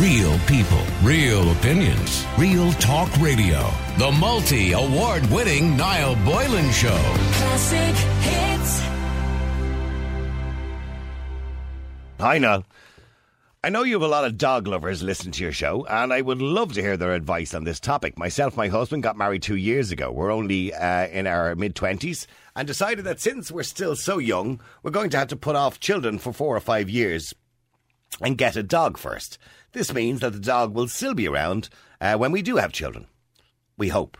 Real people, real opinions, real talk radio. The multi award winning Niall Boylan Show. Classic hits. Hi, Niall. I know you have a lot of dog lovers listening to your show, and I would love to hear their advice on this topic. Myself my husband got married two years ago. We're only uh, in our mid 20s and decided that since we're still so young, we're going to have to put off children for four or five years and get a dog first. This means that the dog will still be around uh, when we do have children. We hope.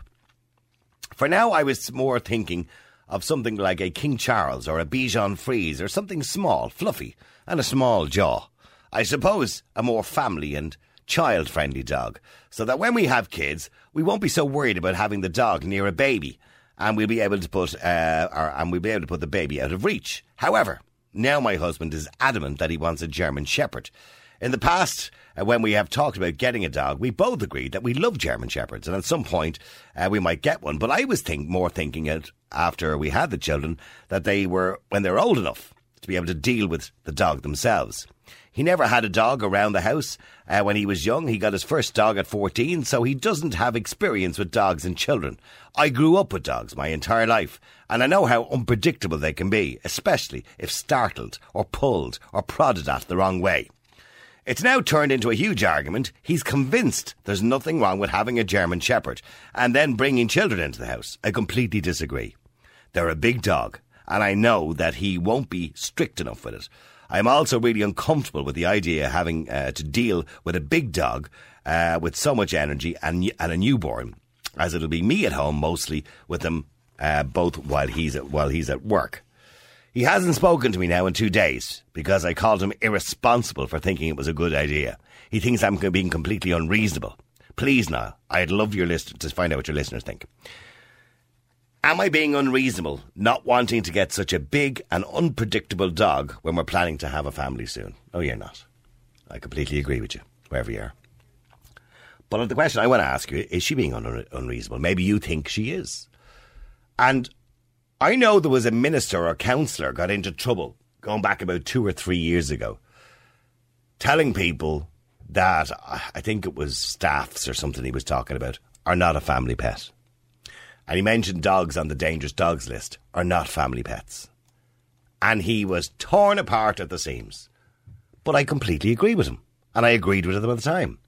For now, I was more thinking of something like a King Charles or a Bichon Frise or something small, fluffy, and a small jaw. I suppose a more family and child friendly dog, so that when we have kids, we won't be so worried about having the dog near a baby, and we'll be able to put uh, or, and we'll be able to put the baby out of reach. However, now my husband is adamant that he wants a German Shepherd. In the past, uh, when we have talked about getting a dog, we both agreed that we love German Shepherds, and at some point uh, we might get one. But I was think more thinking it after we had the children that they were when they're old enough to be able to deal with the dog themselves. He never had a dog around the house uh, when he was young. He got his first dog at 14, so he doesn't have experience with dogs and children. I grew up with dogs my entire life, and I know how unpredictable they can be, especially if startled or pulled or prodded at the wrong way. It's now turned into a huge argument. He's convinced there's nothing wrong with having a German Shepherd and then bringing children into the house. I completely disagree. They're a big dog, and I know that he won't be strict enough with it. I'm also really uncomfortable with the idea of having uh, to deal with a big dog uh, with so much energy and, and a newborn, as it'll be me at home mostly with them uh, both while he's at, while he's at work. He hasn't spoken to me now in two days because I called him irresponsible for thinking it was a good idea. He thinks I'm being completely unreasonable. Please, now, I'd love your list to find out what your listeners think. Am I being unreasonable not wanting to get such a big and unpredictable dog when we're planning to have a family soon? No, you're not. I completely agree with you, wherever you are. But the question I want to ask you is she being un- unreasonable? Maybe you think she is. And I know there was a minister or councillor got into trouble going back about two or three years ago, telling people that uh, I think it was staffs or something he was talking about are not a family pet. And he mentioned dogs on the dangerous dogs list are not family pets. And he was torn apart at the seams. But I completely agree with him. And I agreed with him at the time.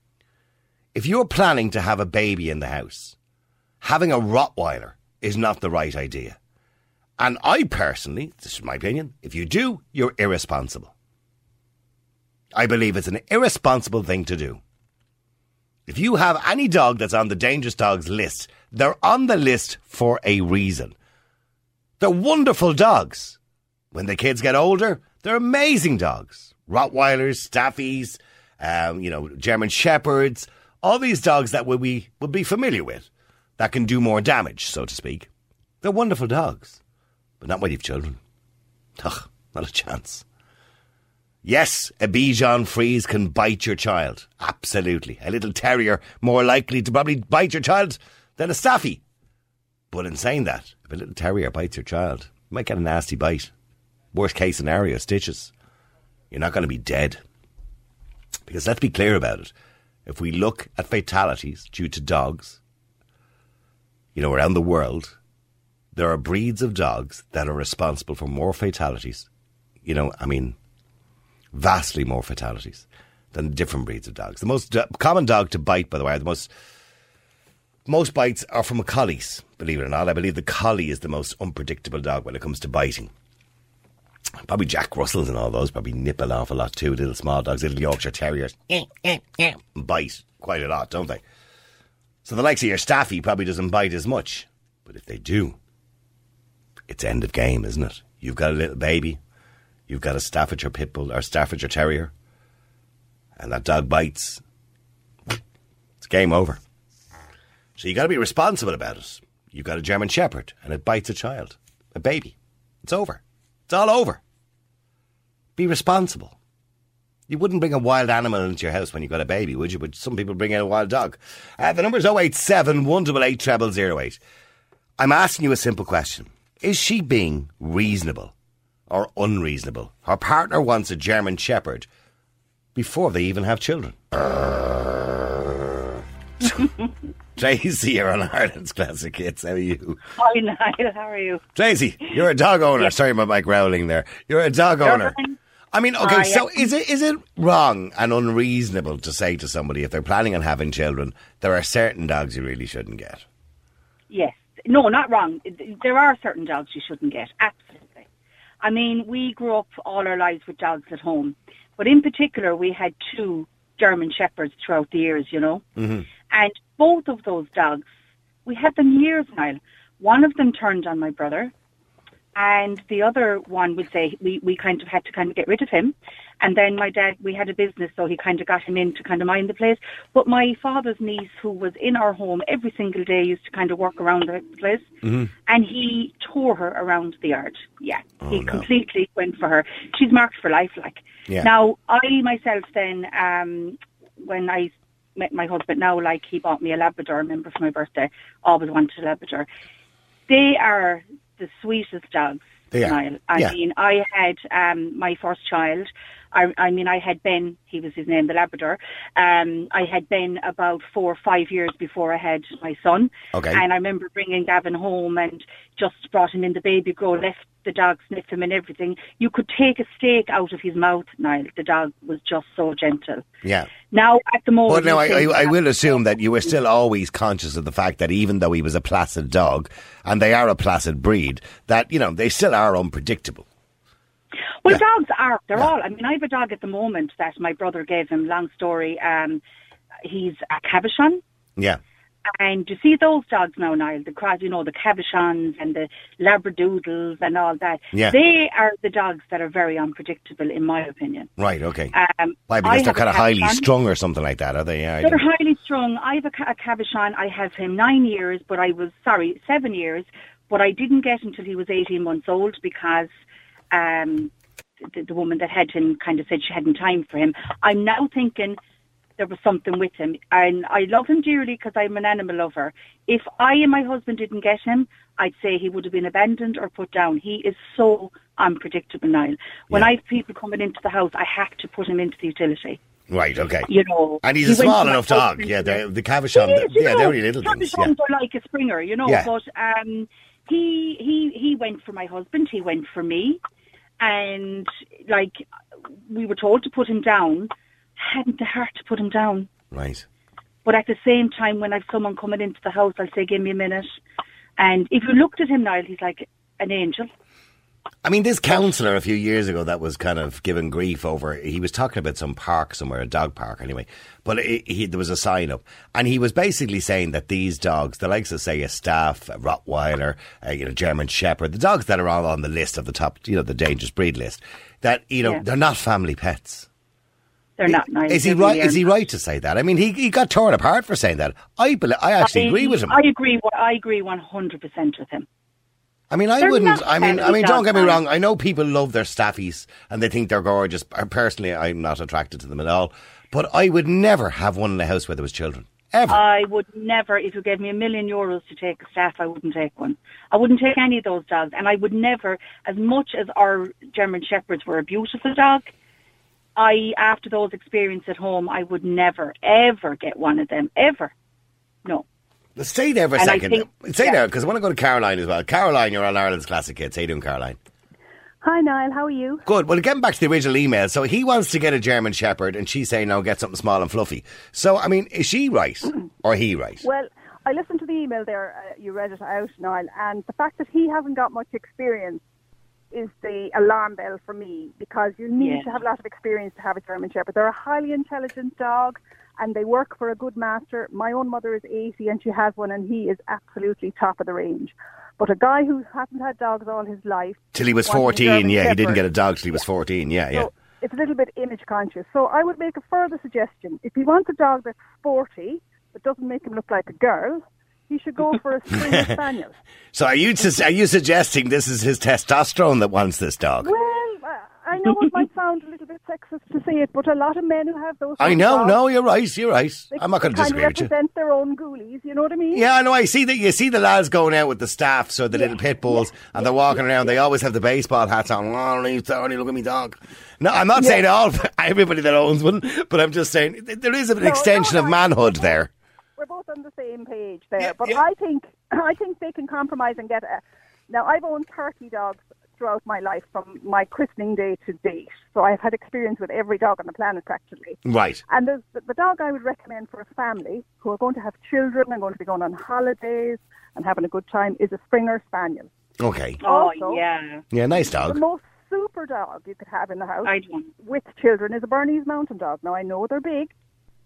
If you're planning to have a baby in the house, having a Rottweiler is not the right idea. And I personally, this is my opinion, if you do, you're irresponsible. I believe it's an irresponsible thing to do. If you have any dog that's on the dangerous dogs list, they're on the list for a reason. They're wonderful dogs. When the kids get older, they're amazing dogs. Rottweilers, Staffies, um, you know, German Shepherds, all these dogs that we would be familiar with that can do more damage, so to speak. They're wonderful dogs, but not when you've children. Ugh, not a chance. Yes, a Bichon Frise can bite your child. Absolutely. A little terrier more likely to probably bite your child than a Staffy. But in saying that, if a little terrier bites your child, you might get a nasty bite. Worst case scenario, stitches. You're not going to be dead. Because let's be clear about it. If we look at fatalities due to dogs, you know, around the world, there are breeds of dogs that are responsible for more fatalities. You know, I mean, vastly more fatalities than different breeds of dogs. The most do- common dog to bite, by the way, the most most bites are from collies. Believe it or not, I believe the collie is the most unpredictable dog when it comes to biting. Probably Jack Russells and all those probably nip an awful lot too. Little small dogs, little Yorkshire Terriers, bite quite a lot, don't they? So the likes of your Staffy probably doesn't bite as much, but if they do, it's end of game, isn't it? You've got a little baby, you've got a Staffordshire Pitbull or Staffordshire Terrier, and that dog bites. It's game over. So you got to be responsible about it. You've got a German Shepherd, and it bites a child, a baby. It's over. It's all over. Be responsible. You wouldn't bring a wild animal into your house when you've got a baby, would you? But some people bring in a wild dog. Uh, the number is 087 188 0008. I'm asking you a simple question. Is she being reasonable or unreasonable? Her partner wants a German Shepherd, before they even have children. Tracy, you're on Ireland's Classic Hits. How are you? Hi, Niall. How are you? Tracy, you're a dog owner. Sorry about my growling there. You're a dog owner. fine. I mean, okay, Ah, so yeah. is it is it wrong and unreasonable to say to somebody if they're planning on having children, there are certain dogs you really shouldn't get? Yes. No, not wrong. There are certain dogs you shouldn't get. Absolutely. I mean, we grew up all our lives with dogs at home, but in particular, we had two German Shepherds throughout the years. You know, mm-hmm. and both of those dogs, we had them years now. One of them turned on my brother, and the other one would say we, we kind of had to kind of get rid of him. And then my dad, we had a business, so he kind of got him in to kind of mind the place. But my father's niece, who was in our home every single day, used to kind of work around the place, and he tore her around the yard. Yeah, he no. completely went for her. She's marked for life, like. Yeah. Now, I myself then, um, when I met my husband now, like he bought me a Labrador, I remember, for my birthday. Always wanted a Labrador. They are the sweetest dogs. They are. Niall. I Yeah. mean, I had um, my first child. I, I mean, I had Ben. He was his name, the Labrador. Um, I had been about four or five years before I had my son. Okay. And I remember bringing Gavin home and just brought him in the baby grow, left the dog sniff him and everything. You could take a steak out of his mouth, Niall. The dog was just so gentle. Yeah. Now, at the moment, But now, I, I, I will assume that you were still always conscious of the fact that even though he was a placid dog, and they are a placid breed, that, you know, they still are unpredictable. Well, Yeah. dogs are. They're Yeah. all. I mean, I have a dog at the moment that my brother gave him. Long story. Um, he's a Cavachon. Yeah. And you see those dogs now, Niall, the cra- you know, the Cavachons and the Labradoodles and all that. Yeah. They are the dogs that are very unpredictable, in my opinion. Right, okay. Um, Why? I Because they're kind of highly strung or something like that, are they? Yeah, They're highly strung. I have a, ca- a Cavachon. I have him nine years, but I was sorry, seven years, but I didn't get until he was eighteen months old because um, the, the woman that had him kind of said she hadn't time for him. I'm now thinking there was something with him, and I love him dearly because I'm an animal lover. If I and my husband didn't get him, I'd say he would have been abandoned or put down. He is so unpredictable, Niall. When Yeah. I have people coming into the house, I have to put him into the utility. Right, okay. You know, And he's he a small enough dog. Yeah, the Cavachon, He is, you yeah, know, they're only little things. Yeah. Are like a Springer, you know. Yeah. But um, he he he went for my husband. He went for me, and like we were told to put him down. Hadn't the heart to put him down. Right. But at the same time, when I've someone coming into the house, I'll say, "Give me a minute." And if you looked at him now, he's like an angel. I mean, this councillor a few years ago that was kind of given grief over, he was talking about some park somewhere, a dog park anyway, but it, he, there was a sign up, and he was basically saying that these dogs, the likes of, say, a Staff, a Rottweiler, a, you know, German Shepherd, the dogs that are all on the list of the top, you know, the dangerous breed list, that, you know, Yeah. they're not family pets. They're not nice. Is he right? Is he right to say that? I mean, he, he got torn apart for saying that. I bel I actually agree with him. I agree. I agree one hundred percent with him. I mean, I They're wouldn't. I mean, I mean, don't get me wrong. I know people love their staffies and they think they're gorgeous. Personally, I'm not attracted to them at all. But I would never have one in the house where there was children. Ever. I would never, if you gave me a million euros to take a staff, I wouldn't take one. I wouldn't take any of those dogs. And I would never, as much as our German Shepherds were a beautiful dog, I, after those experiences at home, I would never, ever get one of them. Ever. No. Stay there for a and second. think- Stay yeah. there because I want to go to Caroline as well. Caroline, you're on Ireland's Classic Hits. How you doing, Caroline? Hi, Niall. How are you? Good. Well, getting back to the original email. So he wants to get a German Shepherd and she's saying, no, get something small and fluffy. So, I mean, is she right or he right? Well, I listened to the email there. Uh, you read it out, Niall, and the fact that he hasn't got much experience is the alarm bell for me because you need Yeah. to have a lot of experience to have a German Shepherd. They're a highly intelligent dog and they work for a good master. My own mother is 80 and she has one and he is absolutely top of the range. But a guy who hasn't had dogs all his life Till he was 14, yeah. He didn't get a dog till he was 14, yeah, yeah. So it's a little bit image conscious. So I would make a further suggestion. If he wants a dog that's sporty, but doesn't make him look like a girl, he should go for a Springer Spaniel. So are you, are you suggesting this is his testosterone that wants this dog? Well, know it might sound a little bit sexist to say it, but a lot of men who have those. I know, dogs, no, you're right, you're right. I'm not going to disagree with you. represent their own ghoulies. You know what I mean? Yeah, I know. I see that. You see the lads going out with the staffs or the little pit bulls, and they're walking around. They always have the baseball hats on. Oh, you sorry, look at me dog. No, I'm not saying all everybody that owns one, but I'm just saying there is an No, extension no, of manhood there. we're both on the same page there. Yeah, but yeah. I think I think they can compromise and get a. Now I've owned thirty dogs throughout my life from my christening day to date, so I've had experience with every dog on the planet practically. Right. And the, the, the dog I would recommend for a family who are going to have children and going to be going on holidays and having a good time is a Springer Spaniel. Okay. Oh, Also- yeah. Yeah, nice dog. The dog. most super dog you could have in the house I with children is a Bernese Mountain Dog. Now I know they're big,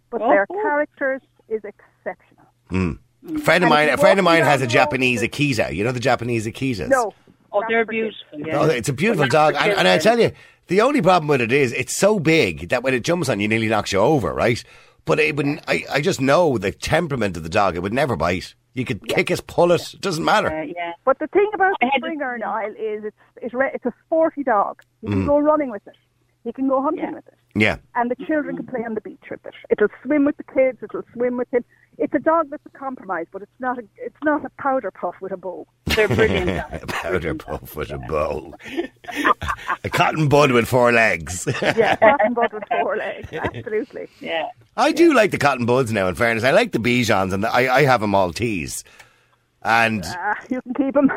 but Oh. their characters is exceptional. Hmm. Hmm. A friend of And mine, a friend of mine has a Japanese Akita. You know the Japanese Akitas? No. Oh, they're beautiful. Yeah. Oh, it's a beautiful dog, and, and I tell you, the only problem with it is it's so big that when it jumps on you, nearly knocks you over, right? But it would, I, I just know the temperament of the dog. It would never bite. You could kick it, pull it. It doesn't matter. Uh, yeah. But the thing about I the had to- Springer Niall is it's it's, re- it's a sporty dog. You Mm. can go running with it. You can go hunting Yeah. with it. Yeah. And the children can play on the beach with it. It'll swim with the kids. It'll swim with him. It's a dog that's a compromise, but it's not a it's not a powder puff with a bow. They're brilliant. A powder puff with a bow. a cotton bud with four legs. Yeah, cotton bud with four legs. Absolutely. yeah. I do like the cotton buds now, in fairness. I like the Bichons, and the, I, I have a Maltese. And Ah, you can keep them.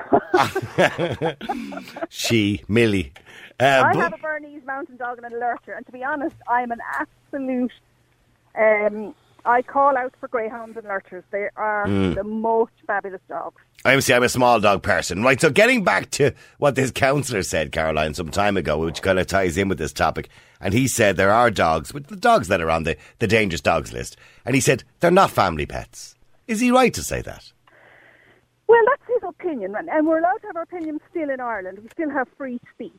she, Millie. Uh, I bu- have a Bernese Mountain Dog and a Lurcher, and to be honest, I'm an absolute. Um, I call out for greyhounds and lurchers. They are Mm. the most fabulous dogs. I'm see, I'm a small dog person, right? So getting back to what this counsellor said, Caroline, some time ago, which kind of ties in with this topic, and he said there are dogs, with the dogs that are on the, the dangerous dogs list, and he said they're not family pets. Is he right to say that? Well, that's his opinion, and, we're allowed to have our opinions still in Ireland. We still have free speech.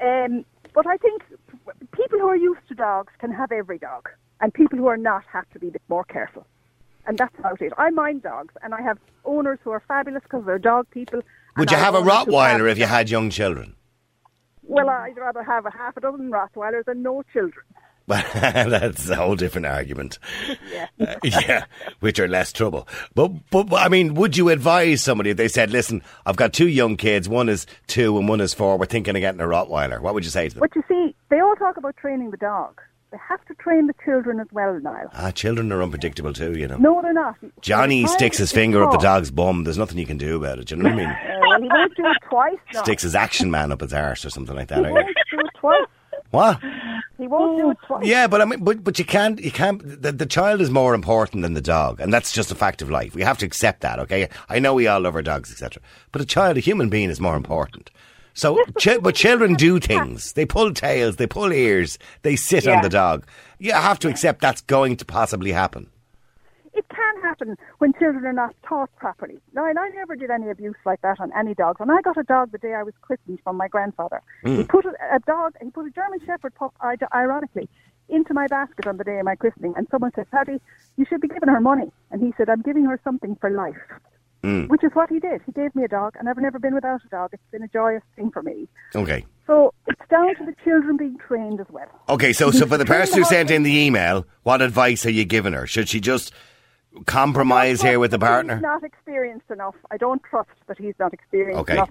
Um, but I think people who are used to dogs can have every dog, and people who are not have to be a bit more careful. And that's about it. I mind dogs, and I have owners who are fabulous because they're dog people. Would you I have a Rottweiler if you had young children? Well, I'd rather have a half a dozen Rottweilers than no children. Well, that's a whole different argument. Yeah. Uh, yeah, which are less trouble. But, but, but, I mean, would you advise somebody if they said, listen, I've got two young kids, one is two and one is four, we're thinking of getting a Rottweiler? What would you say to them? But you see, they all talk about training the dog. They have to train the children as well now. Ah, children are unpredictable too, you know. No, they're not. Johnny the sticks his finger up the dog's bum. There's nothing you can do about it. Do you know what I mean? Uh, well, he won't do it twice. No. Sticks his action man up his arse or something like that. He eh? won't do it twice. What? He won't do it twice. Yeah, but I mean, but but you can't, you can't. The, the child is more important than the dog, and that's just a fact of life. We have to accept that. Okay, I know we all love our dogs, etc. But a child, a human being, is more important. So, chi- but children do things. They pull tails, they pull ears, they sit on the dog. You have to accept that's going to possibly happen. It can happen when children are not taught properly. Now, and I never did any abuse like that on any dogs. And I got a dog the day I was christened from my grandfather. He mm. put a, a dog, he put a German Shepherd pup, ironically, into my basket on the day of my christening. And someone said, Paddy, you should be giving her money. And he said, I'm giving her something for life. Mm. Which is what he did. He gave me a dog, and I've never been without a dog. It's been a joyous thing for me. Okay. So it's down to the children being trained as well. Okay, so so for the person who sent in the email, what advice are you giving her? Should she just compromise here with the partner? He's not experienced enough. I don't trust that he's not experienced Okay. enough.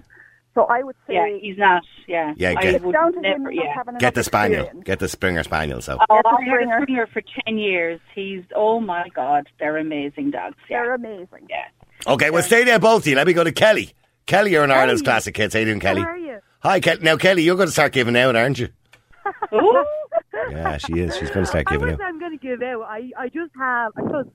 So I would say Yeah, he's not. Yeah. Yeah, get- it's would down to never, him not yeah. having Get the spaniel. experience. Get the Springer spaniel. So Oh, Get the I had a Springer. Springer for 10 years. He's, oh my God, they're amazing dogs. Yeah. They're amazing. yeah. Okay, well stay there, both of you. Let me go to Kelly. Kelly, you're in Ireland's classic hits. How you doing, Kelly? How are you? Hi, Kelly. Now, Kelly, you're going to start giving out, aren't you? Yeah, she is. She's going to start giving wouldn't out. I'm going to give out. I, I just have, I suppose,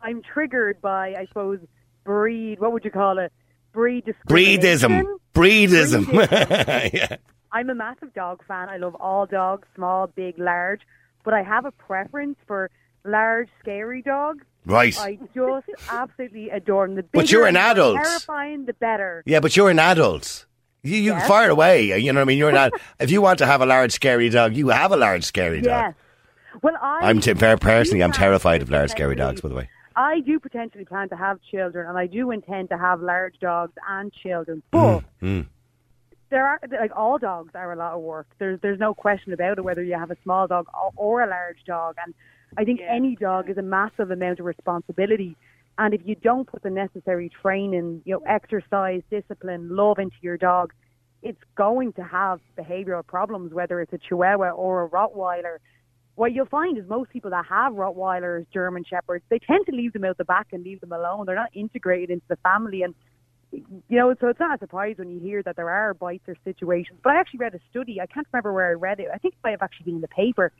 I'm triggered by, I suppose, breed, what would you call it? Breed discrimination. Breedism. Breedism. yeah. I'm a massive dog fan. I love all dogs, small, big, large. But I have a preference for large, scary dogs. Right. I just absolutely adore them. The But you're an adult. Terrifying, the better. Yeah, but you're an adult. You, you Yes. fire away. You know what I mean? You're not. if you want to have a large, scary dog, you have a large, scary dog. Yes. Well, I. I'm t- personally, I'm terrified of large, scary dogs. By the way. I do potentially plan to have children, and I do intend to have large dogs and children. But Mm. there are like all dogs are a lot of work. There's there's no question about it whether you have a small dog or, or a large dog, and I think Yeah. any dog is a massive amount of responsibility. And if you don't put the necessary training, you know, exercise, discipline, love into your dog, it's going to have behavioural problems, whether it's a Chihuahua or a Rottweiler. What you'll find is most people that have Rottweilers, German Shepherds, they tend to leave them out the back and leave them alone. They're not integrated into the family, and you know, so it's not a surprise when you hear that there are bites or situations. But I actually read a study. I can't remember where I read it. I think it might have actually been in the paper,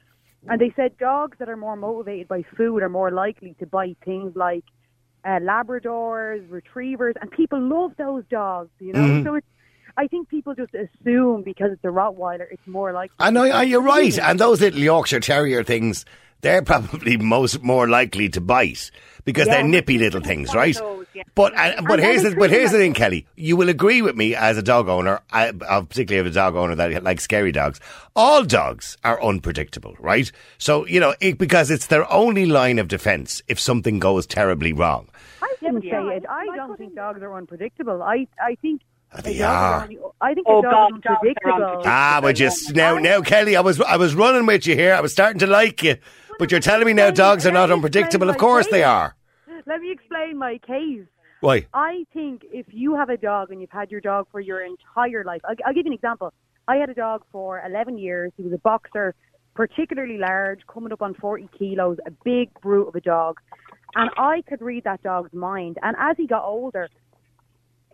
and they said dogs that are more motivated by food are more likely to bite things like uh, Labradors, Retrievers, and people love those dogs. You know, so it's. I think people just assume because it's a Rottweiler, it's more likely. I know, you're right. And those little Yorkshire Terrier things, they're probably most more likely to bite because they're nippy little things, right? those, yeah. But uh, but And here's the, but here's the thing, Kelly. You will agree with me as a dog owner, uh, of particularly of a dog owner that likes scary dogs. All dogs are unpredictable, right? So you know it, because it's their only line of defence if something goes terribly wrong. I wouldn't Yeah. say it. I don't think dogs are unpredictable. I I think. Ah, they a are. only- I think Oh, a dog God, is dogs are unpredictable. unpredictable. Ah, but just now, now, Kelly, I was I was running with you here. I was starting to like you, but you're telling me now dogs are not unpredictable. Of course they are. Let me explain my case. Why? I think if you have a dog and you've had your dog for your entire life, I'll, I'll give you an example. I had a dog for 11 years. He was a boxer, particularly large, coming up on 40 kilos, a big brute of a dog. And I could read that dog's mind. And as he got older,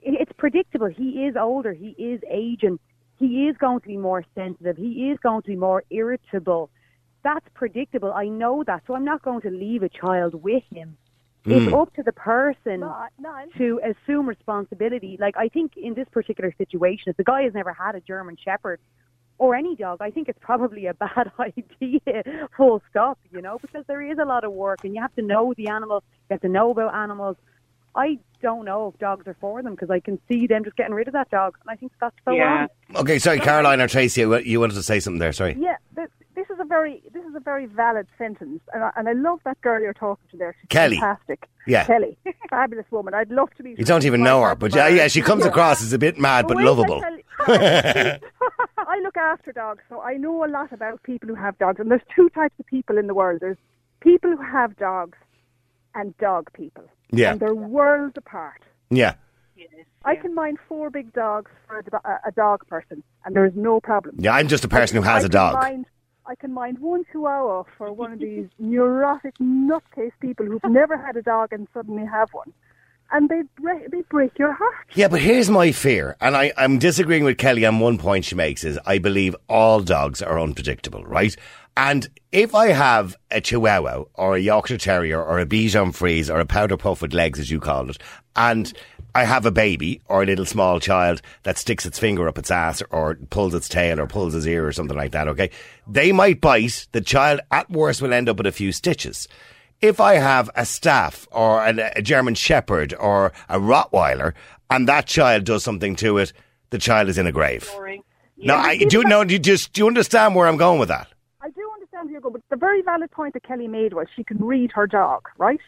it's predictable. He is older. He is aging. He is going to be more sensitive. He is going to be more irritable. That's predictable. I know that. So I'm not going to leave a child with him. Hmm. It's up to the person to assume responsibility. Like I think in this particular situation, if the guy has never had a German Shepherd or any dog, I think it's probably a bad idea. Full stop. You know, because there is a lot of work, and you have to know the animal. You have to know about animals. I don't know if dogs are for them because I can see them just getting rid of that dog, and I think that's so Yeah. wrong. Okay, sorry, Caroline or Tracy, you you wanted to say something there. Sorry. Yeah, th- this is a very this is a very valid sentence, and I, and I love that girl you're talking to there. She's Kelly. fantastic. Yeah. Kelly, fabulous woman. I'd love to meet. You don't even know her, but yeah, yeah, she comes across as a bit mad but Wait till I lovable. I look after dogs, so I know a lot about people who have dogs. And there's two types of people in the world. There's people who have dogs and dog people. Yeah. And they're worlds apart. Yeah. I can mind four big dogs for a, a dog person, and there's no problem. Yeah, I'm just a person who has I a dog. Mind, I can mind one chihuahua for one of these neurotic nutcase people who've never had a dog and suddenly have one. And they break, they break your heart. Yeah, but here's my fear, and I, I'm disagreeing with Kelly on one point she makes is I believe all dogs are unpredictable, right? And if I have a Chihuahua or a Yorkshire Terrier or a Bichon Frise or a Powder Puff with legs, as you call it, and I have a baby or a little small child that sticks its finger up its ass or pulls its tail or pulls its ear or something like that, okay? They might bite. The child at worst will end up with a few stitches. If I have a staff or an, a German Shepherd or a Rottweiler and that child does something to it, the child is in a grave. No, I do. No, do you just do you understand where I'm going with that? I do understand where you're going, but the very valid point that Kelly made was she can read her dog, right?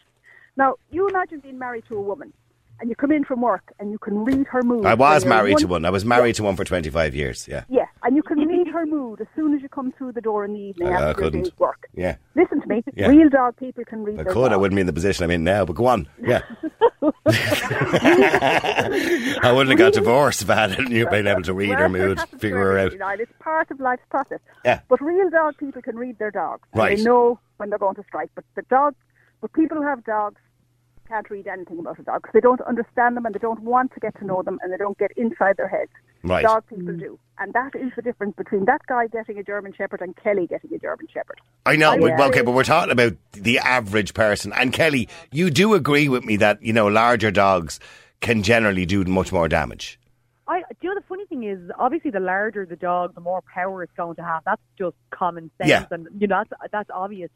Now, you imagine being married to a woman, and you come in from work, and you can read her mood. I was married to one- one. I was married to one for 25 years. Yeah, Yeah, and you can read her mood as soon as you come through the door in the evening I- I after your couldn't. day's work. yeah. Listen to me. Yeah. Real dog people can read I could. I wouldn't be in the position I'm in now. But go on. Yeah. I wouldn't have got divorced if I hadn't you been able to read her Well, mood, figure her out. It's part of life's process. Yeah. But real dog people can read their dogs. Right. They know when they're going to strike. But the dog, but people who have dogs can't read anything about a dog because they don't understand them and they don't want to get to know them and they don't get inside their heads. Right. Dog people mm. do. And that is the difference between that guy getting a German Shepherd and Kelly getting a German Shepherd. I know, but, Yeah. okay, but we're talking about the average person. And Kelly, you do agree with me that you know larger dogs can generally do much more damage. I, do you know the funny thing is, obviously, the larger the dog, the more power it's going to have. That's just common sense, Yeah. and you know that's that's obvious.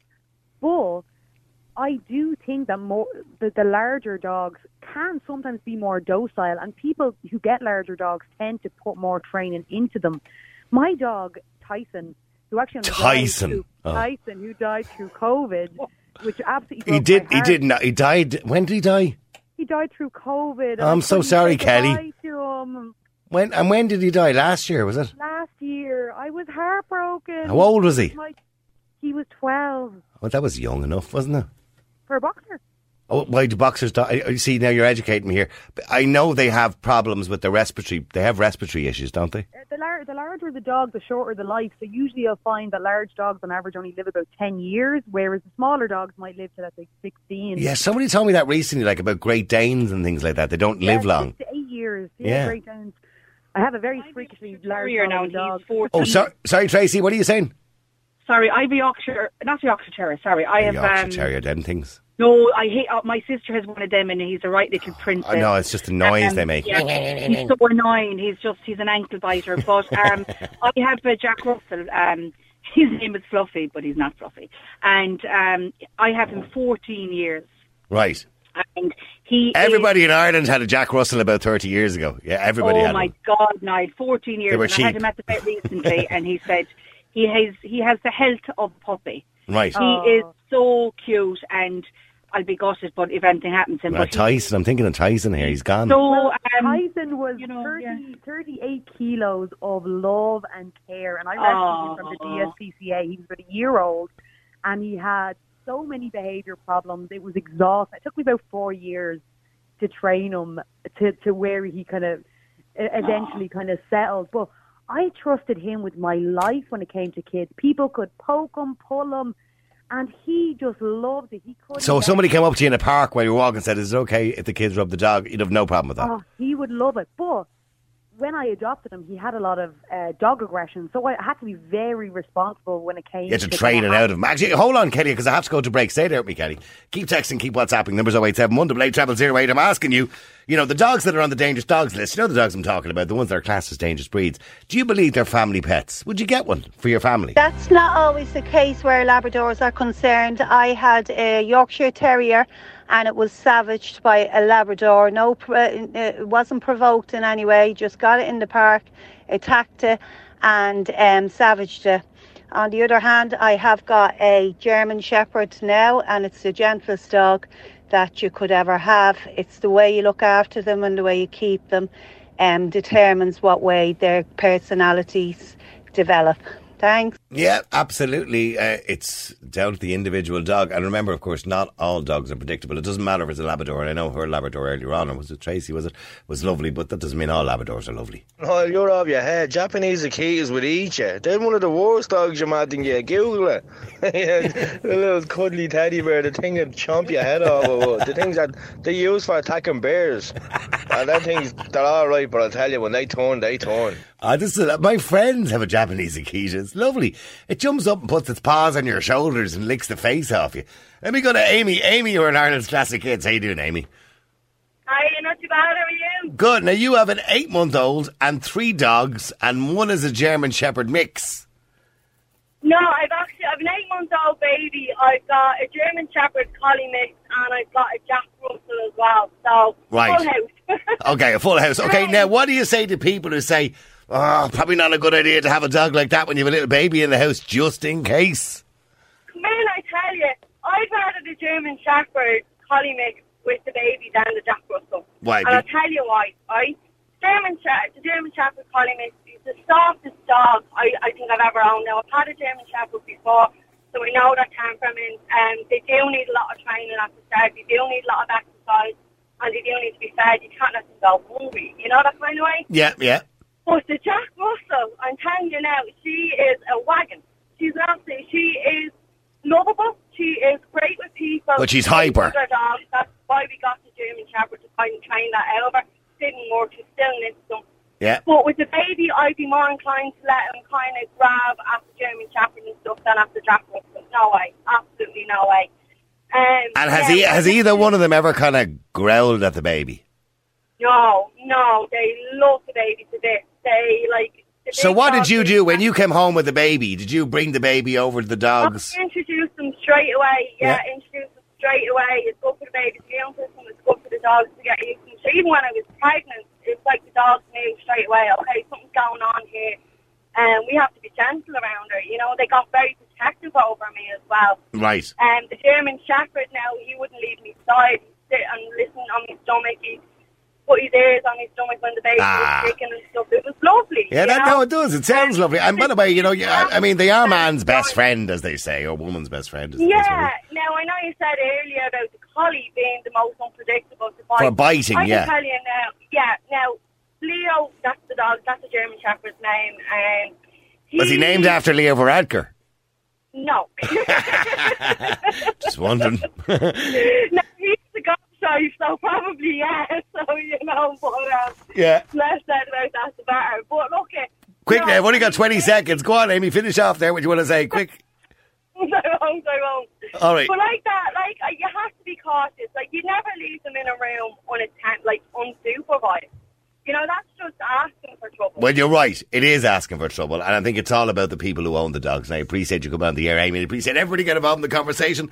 But I do think that more the, the larger dogs can sometimes be more docile, and people who get larger dogs tend to put more training into them. My dog Tyson, who actually Tyson. through- Oh. Tyson, who died through COVID, which absolutely He did. He did not. He died. When did he die? He died through COVID. I'm so sorry, Kelly. goodbye To him. When and when did he die? Last year was it? Last year, I was heartbroken. How old was he? Like, he was 12 Well, that was young enough, wasn't it? For a boxer. Oh, why do boxers die? You see, now you're educating me here. I know they have problems with the respiratory. They have respiratory issues, don't they? Uh, The, lar- the larger the dog, the shorter the life. So usually you'll find that large dogs on average only live about 10 years, whereas the smaller dogs might live to, let's say, 16. Yeah, somebody told me that recently, like about Great Danes and things like that. They don't Yeah, live long. Six to eight years. Yeah, Yeah. Great Danes. I have a very freakishly large Terrier now, dog. he's 14. Oh, so, sorry, Tracy. What are you saying? Sorry, I have a Yorkshire, not a Yorkshire Terrier, sorry. I have, Yorkshire um, Terrier, them things. no, I hate, uh, my sister has one of them and he's a right little prince. I know it's just the noise Um, they make. yeah, he's so annoying. He's just he's an ankle biter. But um, I have uh, Jack Russell. Um, his name is Fluffy, but he's not Fluffy. And um, I have him 14 years. Right. And he is- Everybody in Ireland had a Jack Russell about 30 years ago. Yeah, everybody oh my one. God, no, 14 years. They were and I had him at the vet recently, and he said he has he has the health of a puppy. Right. He is so cute, and I'll be gutted, but if anything happens to him, Uh, but he's Tyson, I'm thinking of Tyson here. He's gone. so Well, um, Tyson was you know, 30, yeah. 38 kilos of love and care, and I rescued him from the DSCCA. DSPCA. He was about a year old, and he had so many behaviour problems. It was exhausting. It took me about four years to train him to, to where he kind of eventually kind of settled. But I trusted him with my life when it came to kids. People could poke him, pull him, and he just loved it. He couldn't. So if somebody came up to you in a park while you were walking and said, Is it okay if the kids rub the dog? You'd have no problem with that. Oh, he would love it. But when I adopted him, he had a lot of uh, dog aggression, so I had to be very responsible when it came. You had to to train it out of him. Actually, hold on, Kelly, because I have to go to break. Stay there with me, Kelly. Keep texting, keep WhatsApping. Numbers 087 188 I'm asking you, you know, the dogs that are on the dangerous dogs list, you know the dogs I'm talking about, the ones that are classed as dangerous breeds. Do you believe they're family pets? Would you get one for your family? That's not always the case where Labradors are concerned. I had a Yorkshire Terrier and it was savaged by a Labrador. No, it wasn't provoked in any way, just got it in the park, attacked it, and um, savaged it. On the other hand, I have got a German Shepherd now, and it's the gentlest dog that you could ever have. It's the way you look after them and the way you keep them um, determines what way their personalities develop. Thanks. Yeah, absolutely. Uh, it's down to the individual dog. And remember, of course, not all dogs are predictable. It doesn't matter if it's a Labrador. And I know her Labrador earlier on, or was it Tracy, was it? Was lovely, but that doesn't mean all Labradors are lovely. Oh, you're off your head. Japanese Akitas would eat you. They're one of the worst dogs you might think you. Google it. the little cuddly teddy bear, the thing that chomp your head off. of, The things that they use for attacking bears. And that things, they're alright, but I'll tell you, when they turn, they turn. Ah, this is, my friends have a Japanese Akita. It's lovely. It jumps up and puts its paws on your shoulders and licks the face off you. Let me go to Amy. Amy, you're an Ireland's Classic Hits. How you doing, Amy? Hi, not too bad. How are you? Good. Now, you have an eight-month-old and three dogs, and one is a German Shepherd mix. No, I've actually I've an eight month old baby. I've got a German Shepherd Collie mix, and I've got a Jack Russell as well. So Right. full house. Okay, a full house. Okay, now, what do you say to people who say, oh, probably not a good idea to have a dog like that when you have a little baby in the house, just in case? In, I tell you, I'd rather the German Shepherd Collie mix with the baby than the Jack Russell. Why? And I'll tell you why. Right? German Shepherd, the German Shepherd Collie mix is the softest dog I, I think I've ever owned. Now I've had a German Shepherd before, so I know their temperament. Um, they do need a lot of training at the start. They do need a lot of exercise, and they do need to be fed. You can't let them go hungry. You know that kind of way. Yeah, yeah. But the Jack Russell, I'm telling you now, she is a wagon. She's absolutely, she is lovable. She is great with people. But she's hyper. her dogs. That's why we got the German Shepherd to try and train that out of her. Didn't work. She still needs some. Yeah. But with the baby, I'd be more inclined to let him kind of grab at the German Shepherd and stuff than at the Jack Russell. No way. Absolutely no way. Um, And has yeah, he has either one of them ever kind of growled at the baby? No, no. They love the baby to bits. They like. the So what did you do when you came home with the baby? Did you bring the baby over to the dogs? I introduced them straight away. Yeah, Yeah. introduced them straight away. It's good for the baby to get into them. It's good for the dogs to get used to them. So even when I was pregnant, it's like the dogs knew straight away, oh, okay, something's going on here. And we have to be gentle around her. You know, they got very protective over me as well. Right. And the German Shepherd now, he wouldn't leave me side. He'd sit and listen on my stomach. He'd put his ears on his stomach when the baby Ah. was and stuff. It was lovely. Yeah, you that, know? no, it does. It sounds lovely. And by the way, you know, yeah, I mean, they are man's best friend, as they say, or woman's best friend. Yeah. Now I know you said earlier about the collie being the most unpredictable to bite. For biting, I yeah. can tell you now. Yeah. Now Leo, that's the dog. That's the German Shepherd's name. And Was he named after Leo Varadkar? No. Just wondering. no, gobshite, so probably yeah. So you know, but um, yeah. less said about that, the better. But look, it. Quick, no, now, I've only got 20 seconds. Go on, Amy, finish off there. What do you want to say? Quick. I won't, I won't. All right. But like that, like uh, you have to be cautious. Like you never leave them in a room unattended, like unsupervised. You know, that's just asking for trouble. Well, you're right. It is asking for trouble. And I think it's all about the people who own the dogs. And I appreciate you coming on the air, Amy. I appreciate everybody get involved in the conversation.